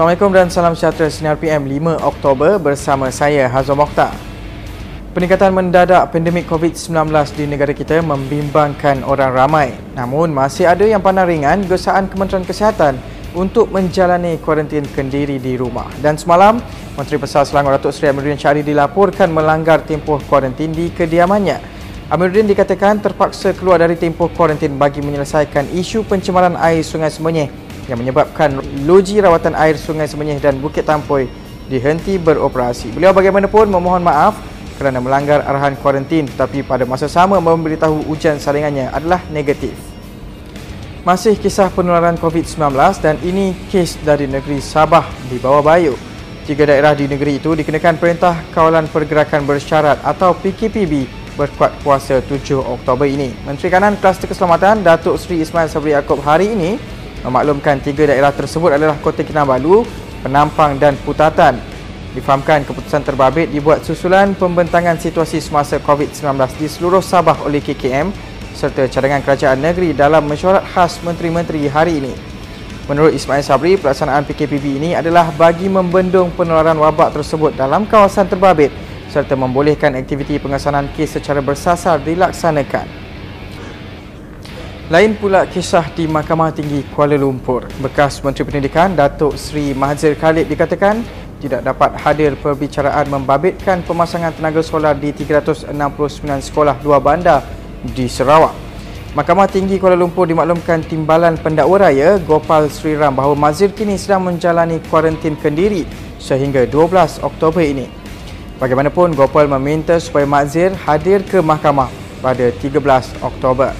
Assalamualaikum dan salam sejahtera Sinar PM 5 Oktober bersama saya Hazal Mokhtar. Peningkatan mendadak pandemik COVID-19 di negara kita membimbangkan orang ramai. Namun masih ada yang pandang ringan gesaan Kementerian Kesihatan untuk menjalani kuarantin kendiri di rumah. Dan semalam, Menteri Besar Selangor Datuk Seri Amiruddin Syari dilaporkan melanggar tempoh kuarantin di kediamannya. Amiruddin dikatakan terpaksa keluar dari tempoh kuarantin bagi menyelesaikan isu pencemaran air Sungai Semenyih yang menyebabkan loji rawatan air Sungai Semenyih dan Bukit Tampoi dihenti beroperasi. Beliau bagaimanapun memohon maaf kerana melanggar arahan kuarantin tetapi pada masa sama memberitahu ujian salingannya adalah negatif. Masih kisah penularan COVID-19 dan ini kes dari negeri Sabah di bawah Bayu. Tiga daerah di negeri itu dikenakan Perintah Kawalan Pergerakan Bersyarat atau PKPB berkuat kuasa 7 Oktober ini. Menteri Kanan Kluster Keselamatan Datuk Seri Ismail Sabri Yaakob hari ini memaklumkan tiga daerah tersebut adalah Kota Kinabalu, Penampang dan Putatan. Difahamkan keputusan terbabit dibuat susulan pembentangan situasi semasa COVID-19 di seluruh Sabah oleh KKM serta cadangan kerajaan negeri dalam mesyuarat khas menteri-menteri hari ini. Menurut Ismail Sabri, pelaksanaan PKPB ini adalah bagi membendung penularan wabak tersebut dalam kawasan terbabit serta membolehkan aktiviti pengesanan kes secara bersasar dilaksanakan. Lain pula kisah di Mahkamah Tinggi Kuala Lumpur. Bekas Menteri Pendidikan Datuk Seri Mahathir Khalid dikatakan tidak dapat hadir perbicaraan membabitkan pemasangan tenaga solar di 369 sekolah luar bandar di Sarawak. Mahkamah Tinggi Kuala Lumpur dimaklumkan Timbalan Pendakwa Raya Gopal Sri Ram bahawa Mazir kini sedang menjalani kuarantin kendiri sehingga 12 Oktober ini. Bagaimanapun, Gopal meminta supaya Mazir hadir ke mahkamah pada 13 Oktober.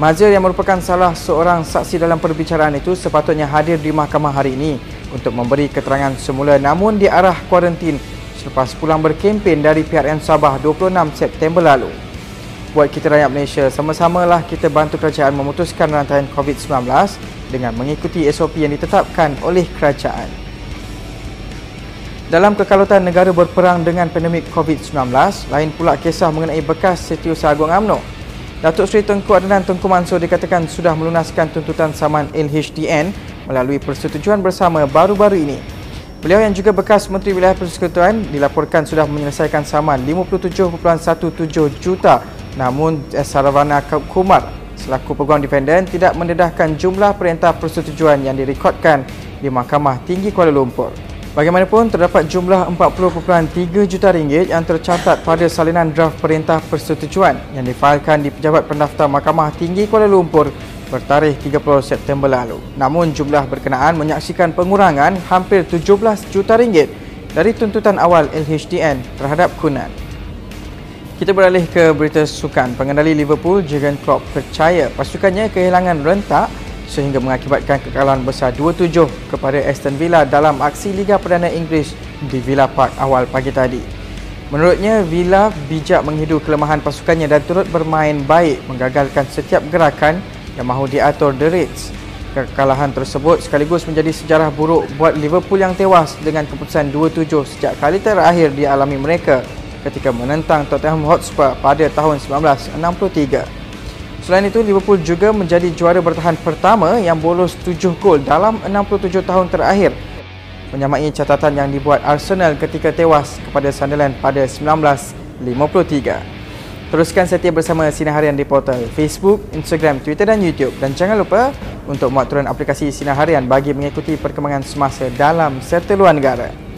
Mazir yang merupakan salah seorang saksi dalam perbicaraan itu sepatutnya hadir di mahkamah hari ini untuk memberi keterangan semula namun diarah kuarantin selepas pulang berkempen dari PRN Sabah 26 September lalu. Buat kita rakyat Malaysia, sama-samalah kita bantu kerajaan memutuskan rantaian COVID-19 dengan mengikuti SOP yang ditetapkan oleh kerajaan. Dalam kekalutan negara berperang dengan pandemik COVID-19, lain pula kisah mengenai bekas Setiausaha Agung UMNO Datuk Seri Tengku Adnan Tengku Mansur dikatakan sudah melunaskan tuntutan saman LHDN melalui persetujuan bersama baru-baru ini. Beliau yang juga bekas Menteri Wilayah Persekutuan dilaporkan sudah menyelesaikan saman 57.17 juta namun Saravana Kumar selaku peguam defenden tidak mendedahkan jumlah perintah persetujuan yang direkodkan di Mahkamah Tinggi Kuala Lumpur. Bagaimanapun, terdapat jumlah 40.3 juta ringgit yang tercatat pada salinan draft perintah persetujuan yang difailkan di Pejabat Pendaftar Mahkamah Tinggi Kuala Lumpur bertarikh 30 September lalu. Namun, jumlah berkenaan menyaksikan pengurangan hampir 17 juta ringgit dari tuntutan awal LHDN terhadap Kunan. Kita beralih ke berita sukan. Pengendali Liverpool, Jurgen Klopp percaya pasukannya kehilangan rentak sehingga mengakibatkan kekalahan besar 2-7 kepada Aston Villa dalam aksi Liga Perdana Inggeris di Villa Park awal pagi tadi. Menurutnya, Villa bijak menghidu kelemahan pasukannya dan turut bermain baik menggagalkan setiap gerakan yang mahu diatur The Reds. Kekalahan tersebut sekaligus menjadi sejarah buruk buat Liverpool yang tewas dengan keputusan 2-7 sejak kali terakhir dialami mereka ketika menentang Tottenham Hotspur pada tahun 1963. Selain itu, Liverpool juga menjadi juara bertahan pertama yang bolos 7 gol dalam 67 tahun terakhir. Menyamai catatan yang dibuat Arsenal ketika tewas kepada Sunderland pada 1953. Teruskan setia bersama Sinar Harian di portal Facebook, Instagram, Twitter dan YouTube. Dan jangan lupa untuk muat turun aplikasi Sinar Harian bagi mengikuti perkembangan semasa dalam serta luar negara.